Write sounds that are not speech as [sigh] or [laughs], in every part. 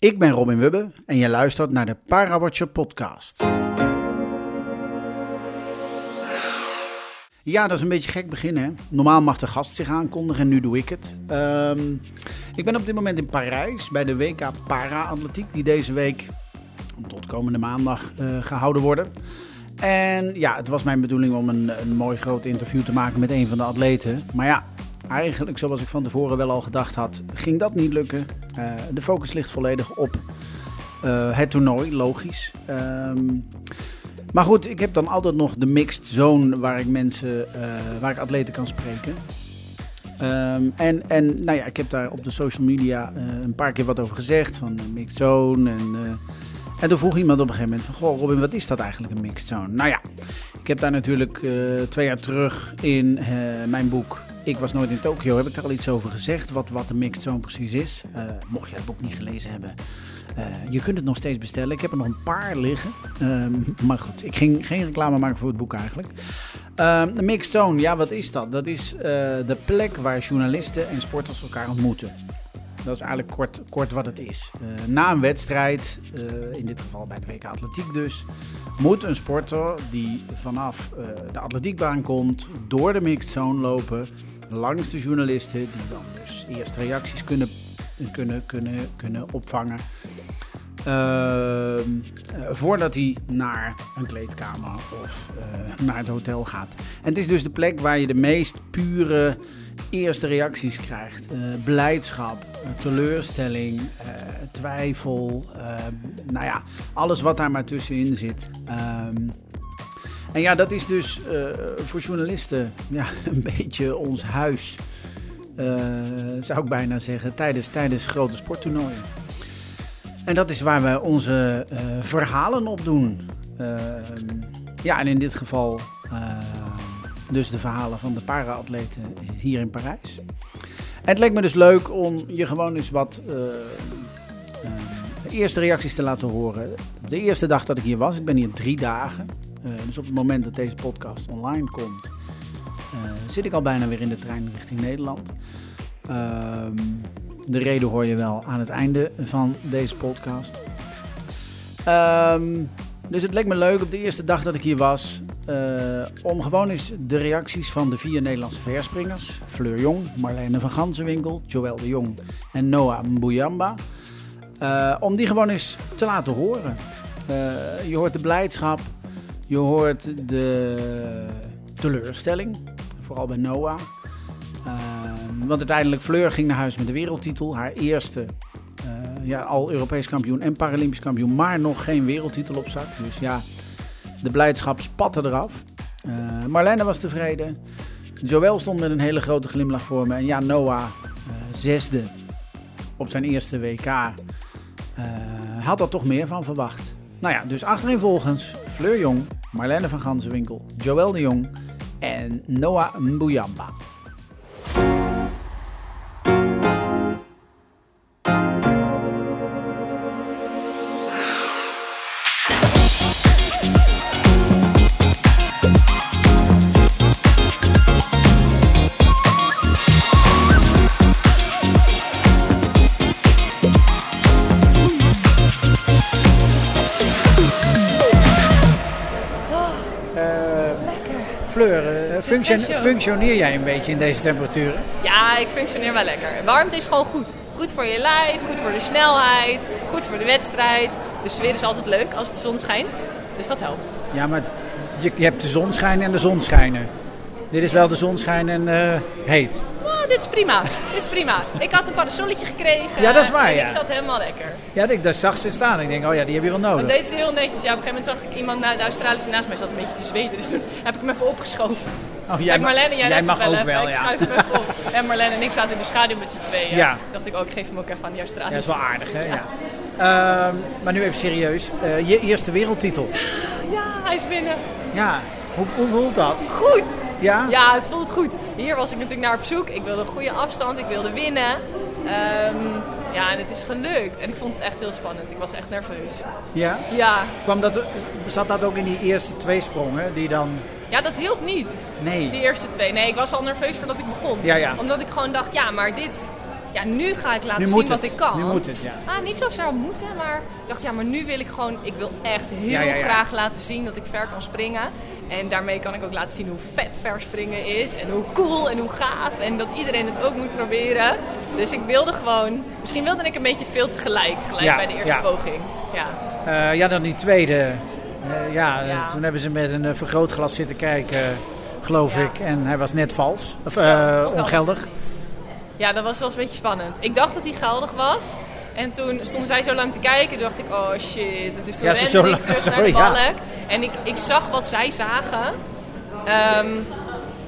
Ik ben Robin Wubbe en je luistert naar de Parawatcher podcast. Ja, dat is een beetje gek beginnen. Hè? Normaal mag de gast zich aankondigen en nu doe ik het. Ehm, ik ben op dit moment in Parijs bij de WK Para-atletiek die deze week tot komende maandag eh, gehouden worden. En ja, het was mijn bedoeling om een, een mooi groot interview te maken met een van de atleten. Maar ja, eigenlijk zoals ik van tevoren wel al gedacht had, ging dat niet lukken. Uh, de focus ligt volledig op uh, het toernooi, logisch. Um, maar goed, ik heb dan altijd nog de mixed zone waar ik mensen, uh, waar ik atleten kan spreken. Um, en, en nou ja, ik heb daar op de social media een paar keer wat over gezegd, van mixed zone en... En toen vroeg iemand op een gegeven moment van, goh Robin, wat is dat eigenlijk een mixed zone? Nou ja, ik heb daar natuurlijk twee jaar terug in mijn boek Ik was nooit in Tokio, heb ik daar al iets over gezegd, wat, wat de mixed zone precies is. Uh, mocht je het boek niet gelezen hebben, je kunt het nog steeds bestellen. Ik heb er nog een paar liggen, maar goed, ik ging geen reclame maken voor het boek eigenlijk. de mixed zone, ja wat is dat? Dat is de plek waar journalisten en sporters elkaar ontmoeten. Dat is eigenlijk kort, kort wat het is. Uh, na een wedstrijd, uh, in dit geval bij de WK Atletiek dus, moet een sporter die vanaf uh, de atletiekbaan komt, door de mixed zone lopen, langs de journalisten, die dan dus eerst reacties kunnen, kunnen, kunnen, kunnen opvangen. voordat hij naar een kleedkamer of naar het hotel gaat. En het is dus de plek waar je de meest pure eerste reacties krijgt. Uh, blijdschap, teleurstelling, uh, twijfel. Uh, nou ja, alles wat daar maar tussenin zit. Um, en ja, dat is dus voor journalisten [laughs] ja, een beetje ons huis. zou ik bijna zeggen, tijdens, tijdens grote sporttoernooien. En dat is waar we onze verhalen op doen. Ehm, ja, en in dit geval dus de verhalen van de para-atleten hier in Parijs. Het leek me dus leuk om je gewoon eens wat uh, uh, eerste reacties te laten horen. De eerste dag dat ik hier was, ik ben hier drie dagen. Uh, dus op het moment dat deze podcast online komt, zit ik al bijna weer in de trein richting Nederland. Ehm, de reden hoor je wel aan het einde van deze podcast. Um, dus het leek me leuk op de eerste dag dat ik hier was. Uh, om gewoon eens de reacties van de vier Nederlandse verspringers. Fleur Jong, Marlene van Gansenwinkel, Joël de Jong en Noah Mbuyamba. Uh, om die gewoon eens te laten horen. Uh, je hoort de blijdschap, je hoort de teleurstelling. Vooral bij Noah. want uiteindelijk Fleur ging naar huis met de wereldtitel. Haar eerste ja, al Europees kampioen en Paralympisch kampioen, maar nog geen wereldtitel op zak. Dus ja, de blijdschap spatte eraf. Uh, was tevreden. Joël stond met een hele grote glimlach voor me. En ja, Noah, uh, zesde op zijn eerste WK, uh, had er toch meer van verwacht. Nou ja, dus achtereenvolgens Fleur Jong, Marlene van Gansenwinkel, Joël de Jong en Noah Mbuyamba. Functioneer jij een beetje in deze temperaturen? Ja, ik functioneer wel lekker. Warmte is gewoon goed. Goed voor je lijf, goed voor de snelheid, goed voor de wedstrijd. De sfeer is altijd leuk als de zon schijnt. Dus dat helpt. Ja, maar je, je hebt de zonschijn en de zonschijnen. Dit is wel de zonschijn en uh, heet. Oh, dit is prima. dit is prima. Ik had een parasolletje gekregen. Ja, dat is waar. En ja. ik zat helemaal lekker. Ja, ik, daar zag ze staan. Ik denk, oh ja, die heb je wel nodig. Want deze is heel netjes. Ja, op een gegeven moment zag ik iemand, de Australische naast mij zat een beetje te zweten. Dus toen heb ik hem even opgeschoven. Oh, jij, Marlene, jij, jij mag wel ook even. wel, ik ja. schuif hem even op. [laughs] En Marlene en ik zaten in de schaduw met z'n tweeën. Ja. Toen dacht ik, oh, ik geef hem ook even aan die. Ja, dat is wel aardig, hè? [laughs] Ja. ja. Uh, maar nu even serieus. Uh, je eerste wereldtitel. Ja, hij is binnen. Ja, hoe, hoe voelt dat? Goed. Ja? Ja, het voelt goed. Hier was ik natuurlijk naar op zoek. Ik wilde een goede afstand, ik wilde winnen. Um, ja, en het is gelukt. En ik vond het echt heel spannend. Ik was echt nerveus. Ja? Ja. Kwam dat, zat dat ook in die eerste twee sprongen die dan... Ja, dat hielp niet. Nee. Die eerste twee. Nee, ik was al nerveus voordat ik begon. Ja, ja. Omdat ik gewoon dacht, ja, maar dit... ja, nu ga ik laten Nu zien wat het. ik kan. Nu moet het, ja. Ah, niet zo zou moeten, maar ik dacht, ja, maar nu wil ik gewoon, ik wil echt heel Ja, ja, ja. graag laten zien dat ik ver kan springen. En daarmee kan ik ook laten zien hoe vet ver springen is en hoe cool en hoe gaaf. En dat iedereen het ook moet proberen. Dus ik wilde gewoon, misschien wilde ik een beetje veel tegelijk, gelijk bij de eerste poging. Ja. Eh, ja, dan die tweede. Eh, ja, eh, toen hebben ze met een vergrootglas zitten kijken, geloof ik. En hij was net vals. Of ongeldig. Ja, dat was wel eens een beetje spannend. Ik dacht dat hij geldig was. En toen stonden zij zo lang te kijken. Toen dacht ik, oh shit. Dus toen Ja, rende ik lang- terug [laughs] naar de ja. En ik, ik zag wat zij zagen. Ehm,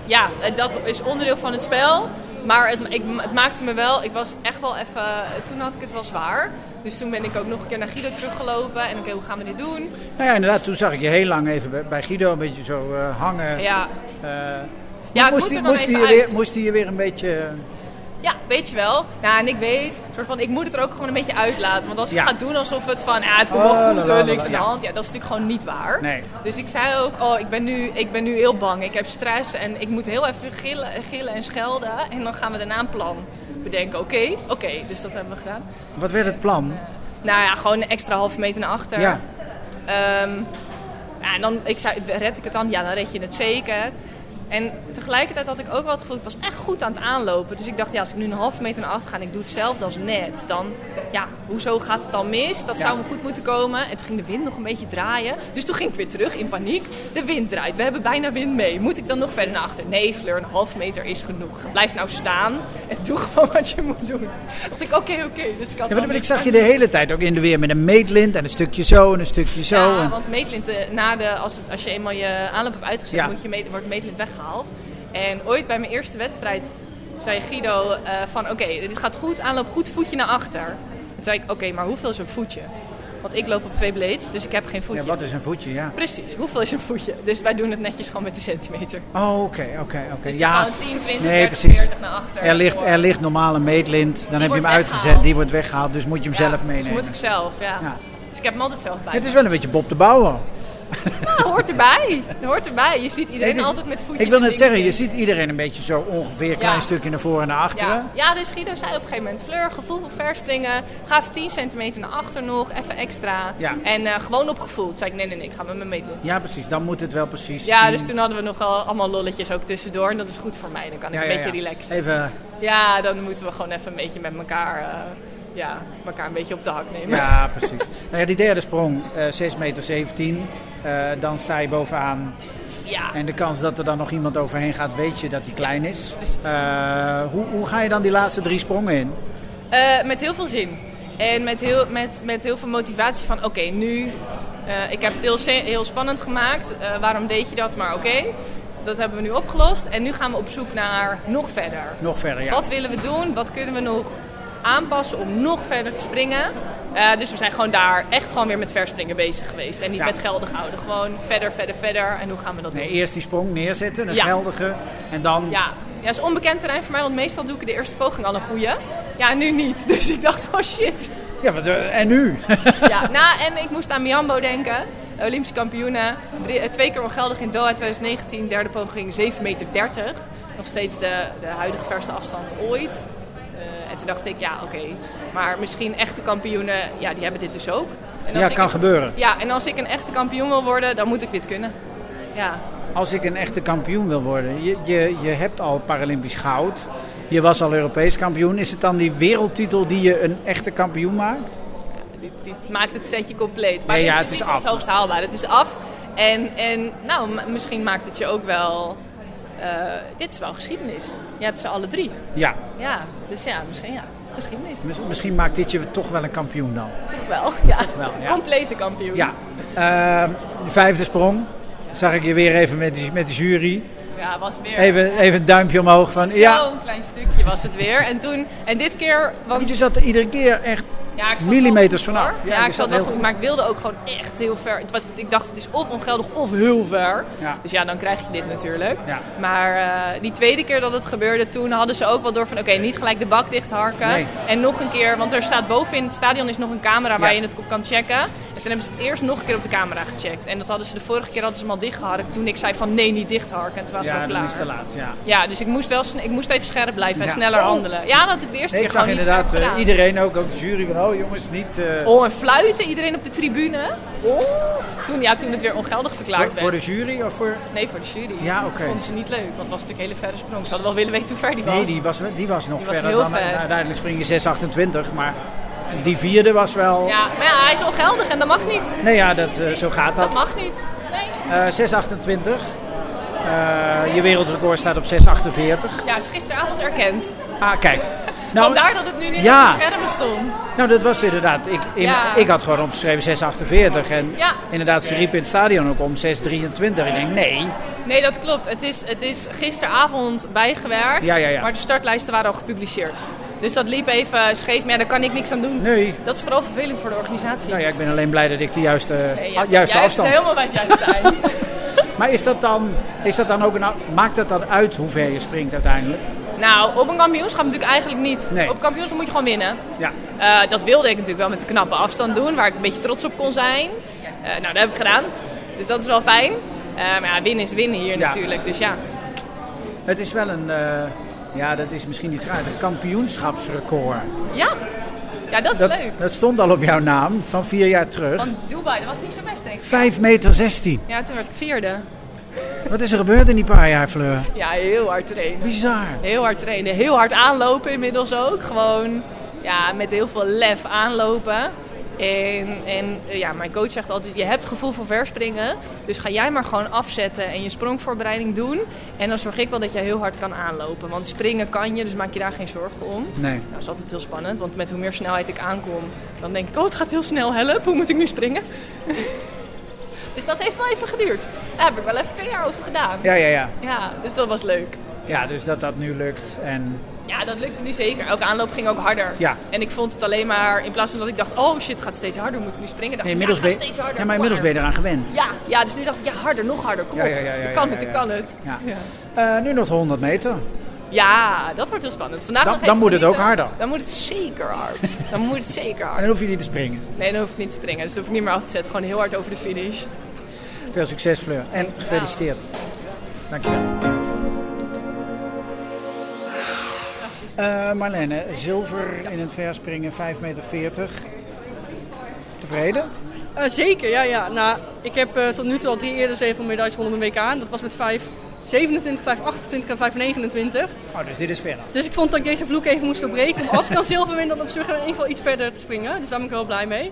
ja, dat is onderdeel van het spel. Maar het, ik, het maakte me wel... Ik was echt wel even... Toen had ik het wel zwaar. Dus toen ben ik ook nog een keer naar Guido teruggelopen. En oké, hoe gaan we dit doen? Nou ja, inderdaad, toen zag ik je heel lang even bij- Guido een beetje zo eh, hangen. Ja, Eh, ja ik moest hij- moest even hij weer, moest hij je weer een beetje... Ja, weet je wel. Nou, en ik weet, soort van, ik moet het er ook gewoon een beetje uitlaten. Want als ik Ja. ga doen alsof het van, ja, het komt Oh, wel goed, hoor, niks aan de hand. Ja, dat is natuurlijk gewoon niet waar. Nee. Dus ik zei ook, oh, ik ben, nu, ik ben nu heel bang. Ik heb stress en ik moet heel even gillen, gillen en schelden. En dan gaan we daarna een plan bedenken. Oké, oké, dus dat hebben we gedaan. Wat werd het plan? Nou ja, gewoon een extra halve meter naar achter. Ja. Ehm, ja, en dan, ik zei, red ik het dan? Ja, dan red je het zeker. En tegelijkertijd had ik ook wel het gevoel, ik was echt goed aan het aanlopen. Dus ik dacht, ja, als ik nu een halve meter naar achter ga en ik doe hetzelfde als net, dan, ja, hoezo gaat het dan mis? Dat Ja. zou me goed moeten komen. En toen ging de wind nog een beetje draaien. Dus toen ging ik weer terug in paniek. De wind draait, we hebben bijna wind mee. Moet ik dan nog verder naar achter? Nee, Fleur, een halve meter is genoeg. Blijf nou staan en doe [laughs] gewoon wat je moet doen. dacht ik, oké, oké. Dus ik had Ja, maar ik zag je de hele tijd ook in de weer met een meetlint en een stukje zo en een stukje zo. Ja, en- want meetlint, eh, na de, als, het, als je eenmaal je aanloop hebt uitgezet, Ja. moet je meet, wordt meetlint weggehaald. En ooit bij mijn eerste wedstrijd zei Guido eh, van oké, dit gaat goed, aanloop goed, voetje naar achter. Toen zei ik oké, maar hoeveel is een voetje? Want ik loop op twee blades, dus ik heb geen voetje. Ja, wat is een voetje, ja. Precies, hoeveel is een voetje? Dus wij doen het netjes gewoon met de centimeter. Oh, oké, oké, oké. Dus het is Ja, gewoon 10, 20, nee, 30, precies. 40 naar achter. er ligt, er ligt normaal een meetlint, dan heb je hem uitgezet, die wordt weggehaald, dus moet je hem Ja, zelf Dus meenemen. moet ik zelf, ja. Ja. Dus ik heb hem altijd zelf bij. Het is wel een beetje Bob de Bouwer. Dat [laughs] hoort erbij. Dat hoort erbij. Je ziet iedereen is- altijd met voetjes Ik wil net zeggen, je ziet iedereen een beetje zo ongeveer een klein Ja. stukje naar voren en naar achteren. Ja. ja, dus Guido zei op een gegeven moment... Fleur, gevoel voor verspringen. Ga even 10 centimeter naar achter nog. Even extra. Ja. En eh, gewoon op gevoel. Toen zei ik, nee, nee, nee. Ik ga met mijn meetlint. Ja, precies. Dan moet het wel precies. Ja, 10. dus toen hadden we nogal allemaal lolletjes ook tussendoor. En dat is goed voor mij. Dan kan ik een beetje ja. relaxen. Even, Ja, dan moeten we gewoon even een beetje met elkaar... eh, ja, elkaar een beetje op de hak nemen. ja, precies. nou ja, die derde sprong, eh 6 meter 17. Eh, dan sta je bovenaan. Ja. En de kans dat er dan nog iemand overheen gaat, weet je dat die klein is. Eh, hoe, hoe ga je dan die laatste drie sprongen in? Eh, met heel veel zin. En met heel, met, met heel veel motivatie van oké, nu... ik heb het heel, spannend gemaakt. Waarom deed je dat? Maar oké, dat hebben we nu opgelost. En nu gaan we op zoek naar nog verder. Nog verder, ja. Wat willen we doen? Wat kunnen we nog aanpassen om nog verder te springen? Eh, dus we zijn gewoon daar echt gewoon weer met verspringen bezig geweest. En niet Ja. met geldig houden. Gewoon verder, verder, verder. En hoe gaan we dat Nee, doen? eerst die sprong neerzetten, een Ja. geldige. En dan Ja, ja, dat is onbekend terrein voor mij, want meestal doe ik de eerste poging al een goede. Ja, nu niet. [laughs] Dus ik dacht, oh shit. Ja, maar de- en nu? [laughs] Ja, nou, en ik moest aan Miambo denken. Olympische kampioene. Drie- eh, twee keer ongeldig in Doha 2019. Derde poging 7,30 meter. Nog steeds de, de huidige verste afstand ooit. En toen dacht ik, ja, oké. Maar misschien echte kampioenen, ja, die hebben dit dus ook. En als ja, ik kan een- gebeuren. Ja, en als ik een echte kampioen wil worden, dan moet ik dit kunnen. Ja, Als ik een echte kampioen wil worden, je, je, je hebt al Paralympisch goud. Je was al Europees kampioen. Is het dan die wereldtitel die je een echte kampioen maakt? dit, dit maakt het setje compleet. Maar Nee, ja, het is af. het hoogst haalbaar. Het is af. En, en nou, misschien maakt het je ook wel... eh, dit is wel geschiedenis. Je hebt ze alle drie. Ja, Ja, dus ja, misschien ja. Geschiedenis. mis- misschien maakt dit je toch wel een kampioen dan. Toch wel, [laughs] ja. wel, ja. Complete kampioen. Ja, Ehm, de vijfde sprong. Zag ik je weer even met de, met de jury. Ja, was weer... Even, even een duimpje omhoog van Zo'n ja. klein stukje was het weer. En toen, en dit keer, Want want je zat er iedere keer echt ja, ik zat millimeters goed, vanaf. Ja, ik zat wel goed, maar ik wilde ook gewoon echt heel ver. Het was, ik dacht, het is of ongeldig of heel ver. Ja. Dus ja, dan krijg je dit natuurlijk. Ja. Maar eh, die tweede keer dat het gebeurde, toen hadden ze ook wel door van... oké, niet gelijk de bak dicht harken. Nee. En nog een keer, want er staat boven in het stadion is nog een camera waar je het op kan checken. En toen hebben ze het eerst nog een keer op de camera gecheckt. En dat hadden ze de vorige keer hadden ze hem al dichtgeharkt toen ik zei van nee, niet dichtharken. En toen was het Ja, al dan klaar. is het te laat. Ja. Ja, dus ik moest, wel, ik moest even scherp blijven en Ja. sneller Oh. handelen. Ja, dat ik de eerste Nee, ik keer zag gewoon niet inderdaad eh, iedereen, ook, ook de jury, van oh jongens, niet eh, Oh, en fluiten, iedereen op de tribune. Oh. Toen, ja, toen het weer ongeldig verklaard voor, voor werd. de jury of voor... Nee, voor de jury. Ja, oké. Vonden ze niet leuk, want het was natuurlijk een hele verre sprong. Ze hadden wel willen weten hoe ver die was. Nee, die was, die was nog Die verder dan... ver. nou, uiteindelijk spring je 6,28, maar die vierde was wel... Ja, maar ja, hij is ongeldig en dat mag niet. Nee, ja, dat, eh, zo gaat Dat dat. mag niet. Nee. Eh 6,28. Eh, je wereldrecord staat op 6,48. Ja, is gisteravond erkend. Ah, kijk. [laughs] Nou, Vandaar dat het nu niet ja. op de schermen stond. nou, dat was inderdaad... Ik, in- Ja. ik had gewoon opgeschreven 6,48. En Ja. inderdaad, ze riepen in het stadion ook om 6,23. Ik denk, nee. Nee, dat klopt. Het is, het is gisteravond bijgewerkt, Ja, ja, ja. maar de startlijsten waren al gepubliceerd. Dus dat liep even scheef, maar ja, daar kan ik niks aan doen. Nee. Dat is vooral vervelend voor de organisatie. Nou ja, ik ben alleen blij dat ik de juiste, Nee, ah, juiste jij afstand... helemaal bij het juiste eind. [laughs] Maar is dat dan, is dat dan ook een, maakt dat dan uit hoe ver je springt uiteindelijk? nou, op een kampioenschap natuurlijk eigenlijk niet. Nee. Op een kampioenschap moet je gewoon winnen. Ja. Eh, dat wilde ik natuurlijk wel met een knappe afstand doen, waar ik een beetje trots op kon zijn. Eh, nou, dat heb ik gedaan. Dus dat is wel fijn. Eh, maar ja, winnen is winnen hier Ja. natuurlijk. Dus ja. Het is wel een, ja, dat is misschien iets raars, een kampioenschapsrecord. Ja, ja dat is Dat, leuk. dat stond al op jouw naam van vier jaar terug. Van Dubai, dat was niet zo best denk ik. 5 meter 16. Ja, toen werd ik vierde. Wat is er gebeurd in die paar jaar, Fleur? Ja, heel hard trainen. Bizar. Heel hard trainen. Heel hard aanlopen inmiddels ook. Gewoon ja, met heel veel lef aanlopen. En, en ja, mijn coach zegt altijd, je hebt gevoel voor verspringen. Dus ga jij maar gewoon afzetten en je sprongvoorbereiding doen. En dan zorg ik wel dat jij heel hard kan aanlopen. Want springen kan je, dus maak je daar geen zorgen om. Nee. Nou, dat is altijd heel spannend, want met hoe meer snelheid ik aankom, dan denk ik, oh het gaat heel snel, help, hoe moet ik nu springen? [laughs] dus dat heeft wel even geduurd. Daar heb ik wel even twee jaar over gedaan. Ja, ja, ja. Ja, dus dat was leuk. Ja, dus dat dat nu lukt. En Ja, dat lukte nu zeker. Elke aanloop ging ook harder. Ja. En ik vond het alleen maar, in plaats van dat ik dacht, oh shit, het gaat steeds harder, moet ik nu springen? Dacht nee, ik, inmiddels, ja, ben het gaat je, steeds harder. ja, maar inmiddels ben je eraan gewend. Ja, ja, dus nu dacht ik, ja, harder, nog harder, kom op. ik kan het, ja, ik kan het. Ja. Eh, nu nog de 100 meter. Ja, dat wordt heel spannend. Vandaag Dan- nog dan moet het ook harder. Dan moet het zeker hard. Dan moet het zeker En hard. dan hoef je niet te springen. Nee, dan hoef ik niet te springen. Dus dan hoef ik niet meer af te zetten. Gewoon heel hard over de finish. Veel succes, Fleur. En gefeliciteerd. Dankjewel. Eh Marlene, zilver in het verspringen, 5,40 meter. Tevreden? Eh, zeker, ja, ja. Nou, ik heb eh, tot nu toe al drie eerder zeven medailles gewonnen een WK. En dat was met 5, 27, 5, 28 en 5, 29. Oh, dus dit is verder. Dus ik vond dat ik deze vloek even moest doorbreken. Om als ik dan zilver win, dan op zich in ieder geval iets verder te springen. Dus daar ben ik wel blij mee.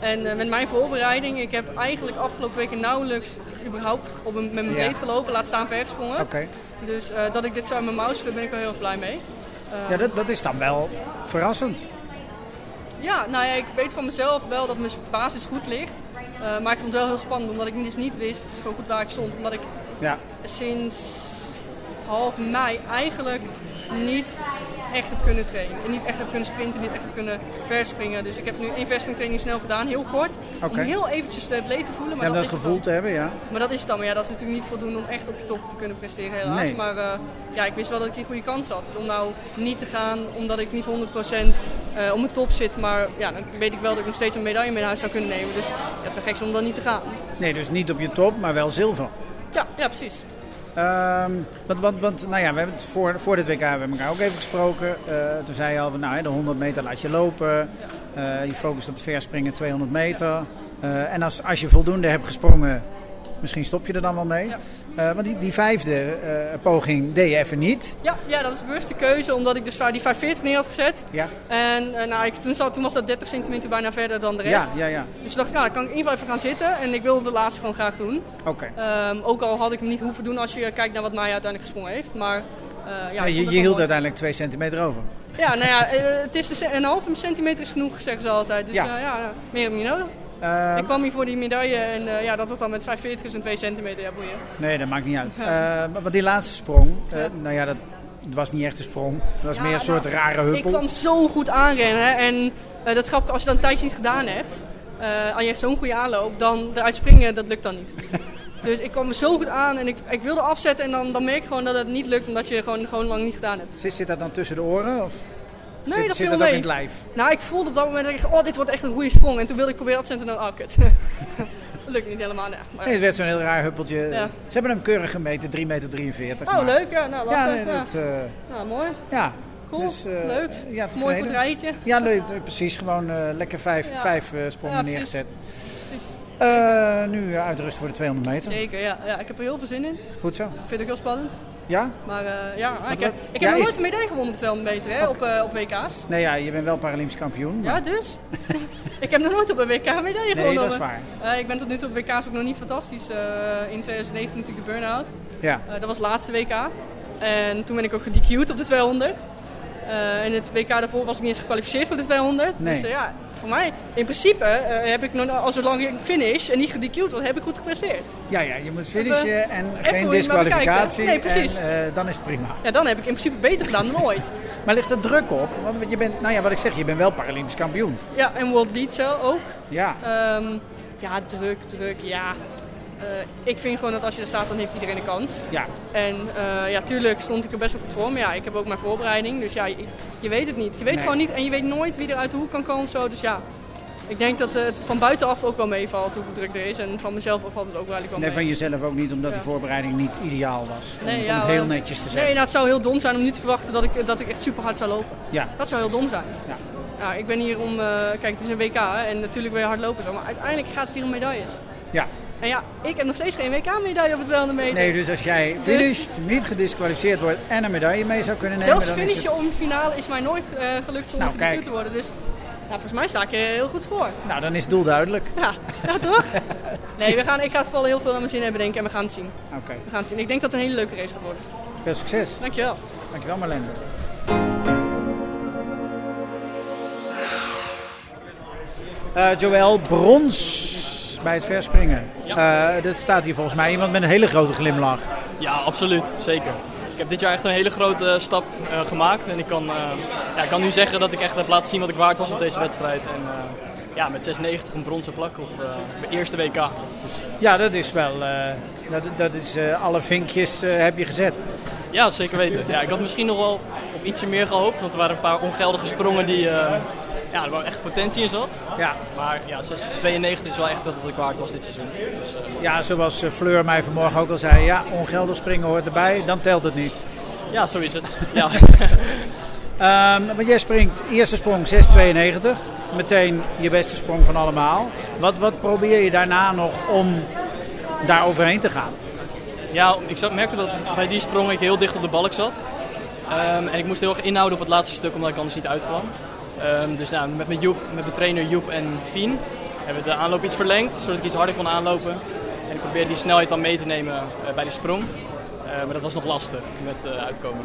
En met mijn voorbereiding, ik heb eigenlijk afgelopen weken nauwelijks überhaupt op een, met mijn Ja. breed gelopen, laat staan ver gesprongen. Oké. Dus dat ik dit zo in mijn mouw schud, ben ik wel heel erg blij mee. Ja, dat, dat is dan wel verrassend. Ja, nou ja, ik weet van mezelf wel dat mijn basis goed ligt. Eh, maar ik vond het wel heel spannend, omdat ik dus niet wist zo goed waar ik stond. Omdat ik Ja. sinds half mei eigenlijk niet echt heb kunnen trainen. En niet echt heb kunnen sprinten, niet echt heb kunnen verspringen. Dus ik heb nu één verspringtraining snel gedaan, heel kort. Oké. Om heel eventjes de atleet te voelen. Maar, Ja, dat, is gevoel te hebben, ja. maar dat is het dan. Maar ja, dat is natuurlijk niet voldoende om echt op je top te kunnen presteren helaas. Nee. Maar eh, ja, ik wist wel dat ik een goede kans had. Dus om nou niet te gaan omdat ik niet 100% eh, om mijn top zit. Maar ja, dan weet ik wel dat ik nog steeds een medaille mee naar huis zou kunnen nemen. Dus ja, het zou gek zijn om dan niet te gaan. Nee, dus niet op je top, maar wel zilver. Ja, ja precies. Ehm, want, want, want, nou ja, we hebben het voor, voor dit WK hebben we elkaar ook even gesproken. Eh, toen zei je al, van, nou, de 100 meter laat je lopen. Eh, je focust op het verspringen 200 meter. Eh, en als, als je voldoende hebt gesprongen, misschien stop je er dan wel mee. Ja. Eh, want die, die vijfde eh, poging deed je even niet. Ja, ja, dat is bewust de keuze, omdat ik dus die 540 neer had gezet. Ja, En eh, nou, ik, toen, zat, toen was dat 30 centimeter bijna verder dan de rest. ja, ja. ja. Dus ik dacht, nou, dan kan ik in ieder geval even gaan zitten. En ik wilde de laatste gewoon graag doen. Oké. Ehm, ook al had ik hem niet hoeven doen als je kijkt naar wat mij uiteindelijk gesprongen heeft. Maar ja, je, je hield mooi. uiteindelijk 2 centimeter over. Ja, nou ja, het is een, een halve centimeter is genoeg, zeggen ze altijd. Dus Ja. ja, ja meer heb je niet nodig. Ehm, ik kwam hier voor die medaille en eh, ja, dat het dan met 540 is en 2 centimeter, ja boeien. Nee, dat maakt niet uit. Ja. Eh, maar die laatste sprong, eh, Ja. nou ja, dat was niet echt een sprong. Het was Ja, meer een soort nou, rare Ik huppel. kwam zo goed aanrennen en eh, dat is grappig, als je dat een tijdje niet gedaan hebt, en je hebt zo'n goede aanloop, dan eruit springen, dat lukt dan niet. [laughs] dus ik kwam er zo goed aan en ik, ik wilde afzetten en dan, dan merk je gewoon dat het niet lukt omdat je gewoon, gewoon lang niet gedaan hebt. Zit, zit dat dan tussen de oren? Of? Nee, zit, dat zit ook mee. in het lijf? Nou, ik voelde op dat moment, dat ik, oh, dit wordt echt een goede sprong. En toen wilde ik proberen op te zetten en dan, oh, kut. [laughs] dat lukt niet helemaal, nee. Maar, Nee, het werd zo'n heel raar huppeltje. Ja. Ze hebben hem keurig gemeten, 3,43 meter. oh, maar- leuk, ja. Nou, Ja, lachen. nee, Ja, dat, eh, Nou, mooi. ja. Cool. Dus, eh, leuk. Ja, Mooi voor het rijtje. Ja, leuk, precies. Gewoon eh, lekker vijf, vijf sprongen neergezet. Precies. Nu eh, uitrust voor de 200 meter. Zeker, ja. ja. Ik heb er heel veel zin in. Ik Goed zo. vind het ook heel spannend. Ja? Maar eh, ja, ik wat- ik heb nog nooit een medaille gewonnen op 200 meter, hè, op, eh, op WK's. Nee, ja, je bent wel Paralympisch kampioen. maar- Ja, dus. [laughs] ik heb nog nooit op een WK een medaille nee, gewonnen. dat is waar. Eh, ik ben tot nu toe op WK's ook nog niet fantastisch. In 2019 natuurlijk de burn-out. Ja. Dat was het laatste WK. En toen ben ik ook gedecued op de 200. Eh in het WK daarvoor was ik niet eens gekwalificeerd voor de 200. Nee. Dus eh, ja, voor mij, in principe, eh, heb ik nog, als zolang ik finish en niet gedecued word, heb ik goed gepresteerd. Ja, ja, je moet finishen en geen disqualificatie. Nee, precies. En dan is het prima. Ja, dan heb ik in principe beter gedaan dan ooit. Maar ligt er druk op? Want je bent, nou ja, wat ik zeg, je bent wel Paralympisch kampioen. Ja, en World Lead zo ook. Ja. Ehm, ja, druk, druk, ja. Eh, ik vind gewoon dat als je er staat, dan heeft iedereen een kans. Ja. En eh, ja, tuurlijk stond ik er best wel goed voor. Maar ja, ik heb ook mijn voorbereiding. Dus ja, je, je weet het niet. Je weet Nee. gewoon niet. En je weet nooit wie er uit de hoek kan komen of zo. Dus ja, ik denk dat het van buitenaf ook wel meevalt hoeveel druk er is. En van mezelf valt het ook wel wel Nee, mee. van jezelf ook niet, omdat Ja. de voorbereiding niet ideaal was. Om, Nee, om ja, het heel eh, netjes te Nee, zeggen. nou, het zou heel dom zijn om nu te verwachten dat ik, dat ik echt super hard zou lopen. Ja. Dat zou heel dom zijn. Ja. Ik ben hier om, kijk, het is een WK hè, en natuurlijk wil je hard lopen, maar uiteindelijk gaat het hier om medailles. Ja. En ja, ik heb nog steeds geen WK-medaille op het 200 meter. Nee, dus als jij Dus- finisht, niet gedisqualificeerd wordt en een medaille mee zou kunnen nemen, Zelfs finishen het... om finale is mij nooit eh, gelukt zonder Nou, kijk. te worden. Dus ja, volgens mij sta ik er heel goed voor. Nou, dan is het doel duidelijk. Ja, toch? [laughs] Nee, we gaan, ik ga het vooral heel veel naar mijn zin hebben denken en we gaan het zien. Oké, We gaan het zien. Ik denk dat het een hele leuke race gaat worden. veel succes. Dankjewel. Dankjewel Marlene. Eh Joël, brons bij het verspringen. Eh, dat staat hier volgens mij iemand met een hele grote glimlach. Ja, absoluut. Zeker. Ik heb dit jaar echt een hele grote stap eh, gemaakt. En ik kan, eh, ja, ik kan nu zeggen dat ik echt heb laten zien wat ik waard was op deze wedstrijd. En eh, ja, met 6,90 een bronzen plak op eh, mijn eerste WK. Dus, eh, Ja, dat is wel, eh, dat, dat is eh, alle vinkjes eh, heb je gezet. ja, zeker weten. Ja, ik had misschien nog wel ietsje meer gehoopt. Want er waren een paar ongeldige sprongen die, eh, ja, er wel echt potentie in zat. Ja, Maar ja, 6,92 is wel echt wat ik waard was dit seizoen. Dus, eh, ja zoals eh, Fleur mij vanmorgen ook al zei, ja, ongeldig springen hoort erbij, dan telt het niet. ja, zo is het. [laughs] Ja. Ehm want jij springt, eerste sprong 6,92. Meteen je beste sprong van allemaal. Wat, wat probeer je daarna nog om daar overheen te gaan? Ja, ik merkte dat bij die sprong ik heel dicht op de balk zat. Ehm, en ik moest heel erg inhouden op het laatste stuk, omdat ik anders niet uitkwam. Ehm, dus nou, met, mijn Joep, met mijn trainer Joep en Fien hebben we de aanloop iets verlengd, zodat ik iets harder kon aanlopen. En ik probeerde die snelheid dan mee te nemen eh, bij de sprong. Eh, maar dat was nog lastig met eh, uitkomen.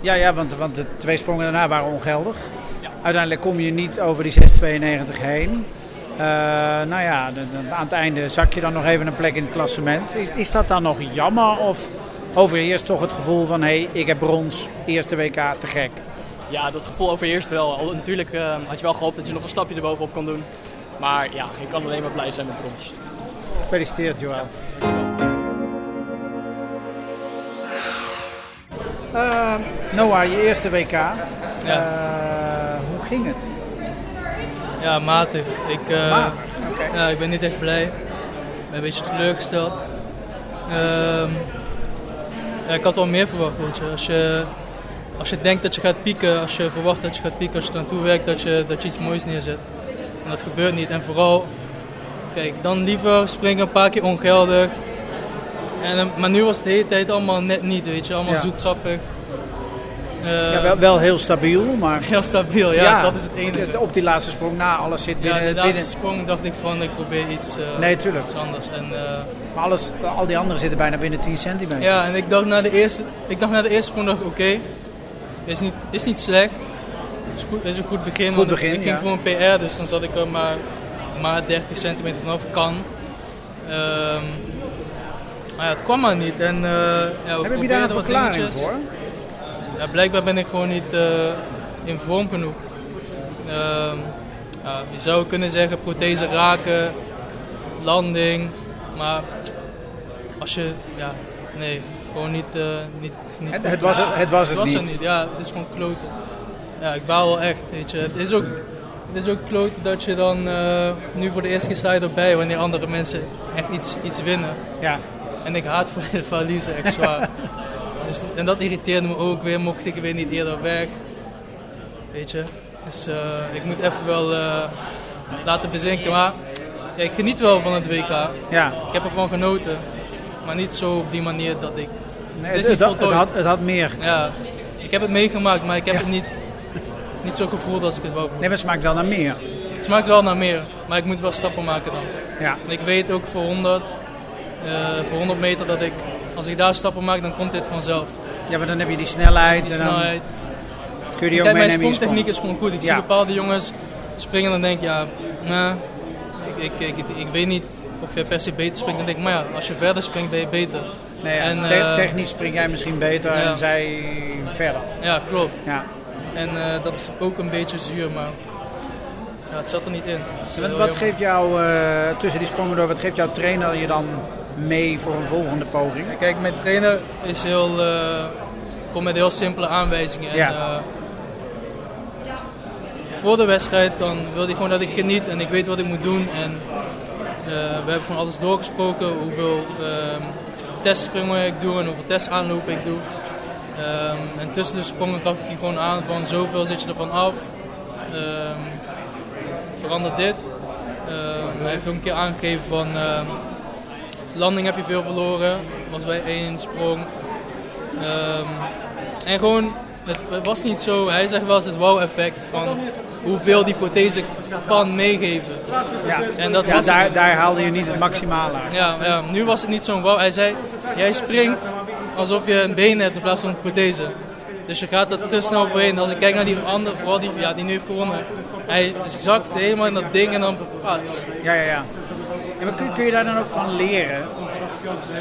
Ja, ja want, want de twee sprongen daarna waren ongeldig. Ja. Uiteindelijk kom je niet over die 6,92 heen. Nou ja, de- de- aan het einde zak je dan nog even een plek in het klassement. Is, is dat dan nog jammer of overheerst toch het gevoel van... hé, hey, ik heb brons, eerste WK, te gek? Ja, dat gevoel overheerst wel. Natuurlijk eh, had je wel gehoopt dat je nog een stapje erbovenop kon doen. Maar ja, ik kan alleen maar blij zijn met brons. Gefeliciteerd, Joël. Eh, Noah, je eerste WK. Ja. Eh, hoe ging het? Ja, matig. Ik, eh, Matig, ja, ik ben niet echt blij. Ik ben een beetje teleurgesteld. Ja, ik had wel meer verwacht, weet je. Als je, als je denkt dat je gaat pieken, als je verwacht dat je gaat pieken, als je er naartoe werkt, dat je, dat je iets moois neerzet. En dat gebeurt niet. En vooral, kijk, dan liever springen een paar keer ongeldig. En, maar nu was het de hele tijd allemaal net niet, weet je. Allemaal Ja. zoetsappig. Eh, Ja, wel, wel heel stabiel, maar Heel stabiel, ja, dat is het enige. op die laatste sprong na, alles zit Ja, binnen. de laatste binnen sprong dacht ik van ik probeer iets, eh, Nee, tuurlijk. iets anders. En, eh, maar alles, al die anderen zitten bijna binnen 10 centimeter. ja, en ik dacht na de eerste, ik dacht na de eerste sprong dacht ik oké, is, niet, is niet slecht. Is, goed, is een goed begin. Goed begin, ik ging ja. voor een PR, dus dan zat ik er maar, maar 30 centimeter vanaf. Kan. Ehm, maar ja, het kwam maar niet. En, eh, ja, we Heb je daar een verklaring voor? Ja, blijkbaar ben ik gewoon niet eh, in vorm genoeg. Ehm, ja, je zou kunnen zeggen prothese raken, landing, maar als je, ja, nee, gewoon niet, eh, niet, niet Het, het was, het, het was het Het was niet. er niet, ja, het is gewoon kloten. ja, ik baal wel echt, weet je. Het is ook, het is ook kloten dat je dan eh, nu voor de eerste keer sta je erbij wanneer andere mensen echt iets, iets winnen. Ja, En ik haat voor [laughs] verliezen echt zwaar. Dus, en dat irriteerde me ook weer, mocht ik weer niet eerder weg. Weet je. Dus eh, ik moet even wel eh, laten bezinken. Maar ja, ik geniet wel van het WK. ja. Ik heb ervan genoten. Maar niet zo op die manier dat ik... Nee, Het is het, had, het, had, meer. Ja, ik heb het meegemaakt, maar ik heb Ja. het niet, niet zo gevoeld als ik het wou voelen. Nee, maar het smaakt wel naar meer. Het smaakt wel naar meer, maar ik moet wel stappen maken dan. Ja, En ik weet ook voor 100, eh, voor 100 meter dat ik, als ik daar stappen maak, dan komt dit vanzelf. ja maar dan heb je die snelheid. Die en dan snelheid. kun je die ook mijn meenemen je sprongtechniek sprong. is gewoon goed. Ik Ja. zie bepaalde jongens springen en dan denk ik, ja, nee, ik, ik, ik, ik weet niet of je per se beter springt. Dan denk ik, maar ja, als je verder springt ben je beter. Nee, ja, En, te- eh, technisch spring jij misschien beter ja. en zij verder. Ja, klopt. Ja. En eh, dat is ook een beetje zuur, maar ja, het zat er niet in. Dus, wat, jammer. geeft jou, eh, tussen die sprongen door, wat geeft jouw trainer je dan mee voor een volgende poging? Kijk, mijn trainer is heel, eh, komt met heel simpele aanwijzingen. En, eh, voor de wedstrijd dan wil hij gewoon dat ik geniet en ik weet wat ik moet doen. En eh, we hebben gewoon alles doorgesproken, hoeveel ehm testspringen ik doe en hoeveel testaanlopen ik doe. Ehm, en tussen de sprongen gaf hij gewoon aan van zoveel zit je ervan af. Ehm, verander dit. Ehm, hij heeft ook een keer aangegeven van landing heb je veel verloren. Was bij één sprong. Ehm, en gewoon, het, het was niet zo, hij zegt wel eens het wow-effect van hoeveel die prothese kan meegeven. Ja, En dat ja daar, daar haalde je niet het maximale uit. Ja, ja, nu was het niet zo'n wow. Hij zei, jij springt alsof je een been hebt in plaats van een prothese. Dus je gaat er te snel voorheen. Als ik kijk naar die andere, vooral die, ja, die nu heeft gewonnen. Hij zakt helemaal in dat ding en dan pats. Ja, ja, ja. Maar kun, kun je daar dan ook van leren?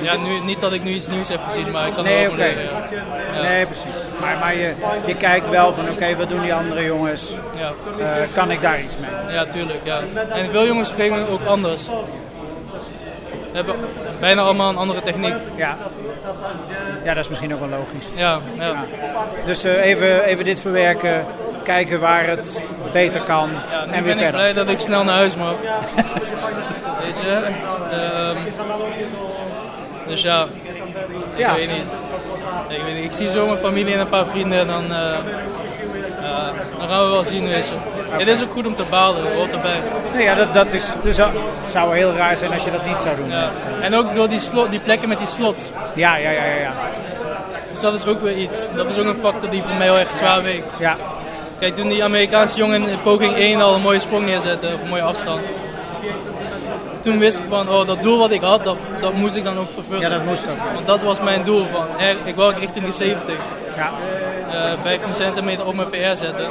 Ja, nu, niet dat ik nu iets nieuws heb gezien, maar ik kan Nee, er wel van oké. leren. Ja. Nee, precies. Maar, maar je, je kijkt wel van, oké, wat doen die andere jongens? Ja. Eh, kan ik daar iets mee? Ja, tuurlijk. Ja. En veel jongens springen ook anders. Hebben bijna allemaal een andere techniek. Ja. Ja, dat is misschien ook wel logisch. Ja, ja. Dus eh, even, even dit verwerken, kijken waar het beter kan ja en weer ben ik verder. blij dat ik snel naar huis mag. [laughs] Weet je? Ehm, dus ja, ik Ja. weet niet. Ik, weet niet. ik zie zo mijn familie en een paar vrienden en dan, eh, ja, dan gaan we wel zien, weet je. Het is ook goed om te balen, hoort erbij. Nee, ja, dat, dat is, dus, het zou heel raar zijn als je dat niet zou doen. Ja. En ook door die, slot, die plekken met die slots. Ja, ja, ja, ja. ja. Dus dat is ook weer iets. Dat is ook een factor die voor mij heel erg zwaar weegt. ja. Kijk, toen die Amerikaanse jongen in poging 1 al een mooie sprong neerzette, of een mooie afstand. Toen wist ik van, oh, dat doel wat ik had, dat, dat moest ik dan ook vervullen. Ja, dat moest ook. Want dat was mijn doel van, ik wou richting de 70. Ja, eh 15 centimeter op mijn PR zetten.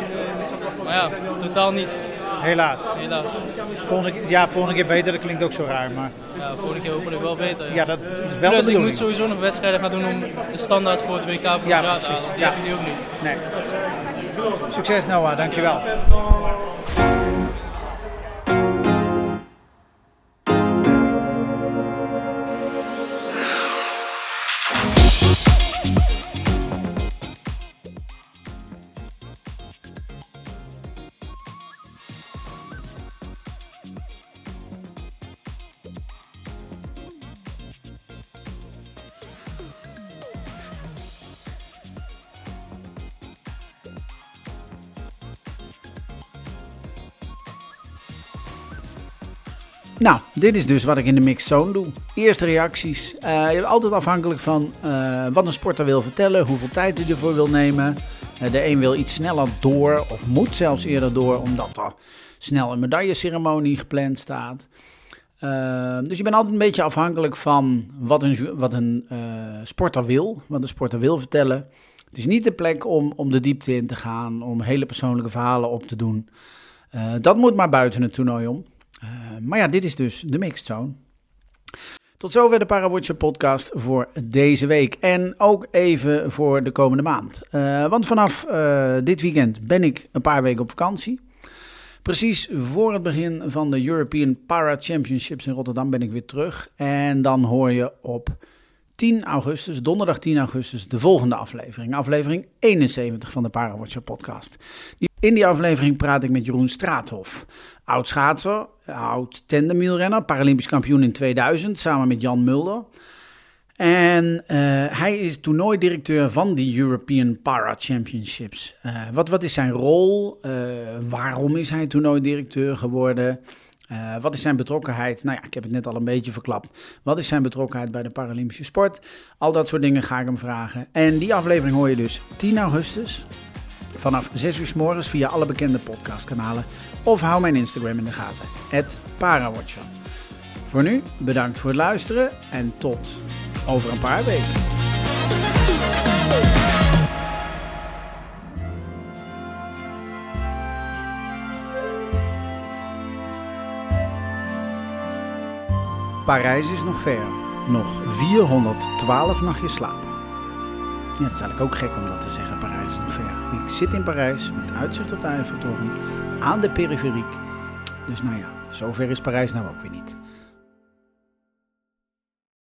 Maar ja, totaal niet, helaas. helaas. Volgende, ja, volgende keer beter, dat klinkt ook zo raar. Maar Ja, volgende keer hopelijk wel beter. ja, dat is wel de Plus, ik moet sowieso nog wedstrijden gaan doen om de standaard voor de WK voor Ja, te precies. halen. Die Ja. heb nu ook niet. Nee. Succes Noah, dankjewel. Nou, dit is dus wat ik in de mixed zone doe. Eerste reacties. Bent altijd afhankelijk van eh, wat een sporter wil vertellen, hoeveel tijd hij ervoor wil nemen. Eh, de een wil iets sneller door, of moet zelfs eerder door, omdat er snel een medailleceremonie gepland staat. Dus je bent altijd een beetje afhankelijk van wat een, wat een sporter wil, wat een sporter wil vertellen. Het is niet de plek om, om de diepte in te gaan, om hele persoonlijke verhalen op te doen. Dat moet maar buiten het toernooi om. Eh, maar ja, dit is dus de Mixed Zone. Tot zover de Parawatcher podcast voor deze week. En ook even voor de komende maand. Eh, want vanaf eh, dit weekend ben ik een paar weken op vakantie. Precies voor het begin van de European Para Championships in Rotterdam ben ik weer terug. En dan hoor je op 10 augustus, donderdag 10 augustus, de volgende aflevering. Aflevering 71 van de Parawatcher podcast. In die aflevering praat ik met Jeroen Straathof. Oud schaatser, oud tandemwielrenner, Paralympisch kampioen in 2000 samen met Jan Mulder. En uh, hij is toernooidirecteur van de European Para Championships. Uh, wat, wat is zijn rol? Uh, waarom is hij toernooidirecteur geworden? wat is zijn betrokkenheid? Nou ja, ik heb het net al een beetje verklapt. Wat is zijn betrokkenheid bij de Paralympische sport? Al dat soort dingen ga ik hem vragen. En die aflevering hoor je dus 10 augustus. Vanaf 6 uur s morgens via alle bekende podcastkanalen. Of hou mijn Instagram in de gaten. Parawatcher. Voor nu, bedankt voor het luisteren en tot over een paar weken. Parijs is nog ver. Nog 412 nachtjes slapen. Ja, het is eigenlijk ook gek om dat te zeggen, Parijs. Ik zit in Parijs met uitzicht op de Eiffeltoren, aan de periferiek. Dus nou ja, zover is Parijs nou ook weer niet.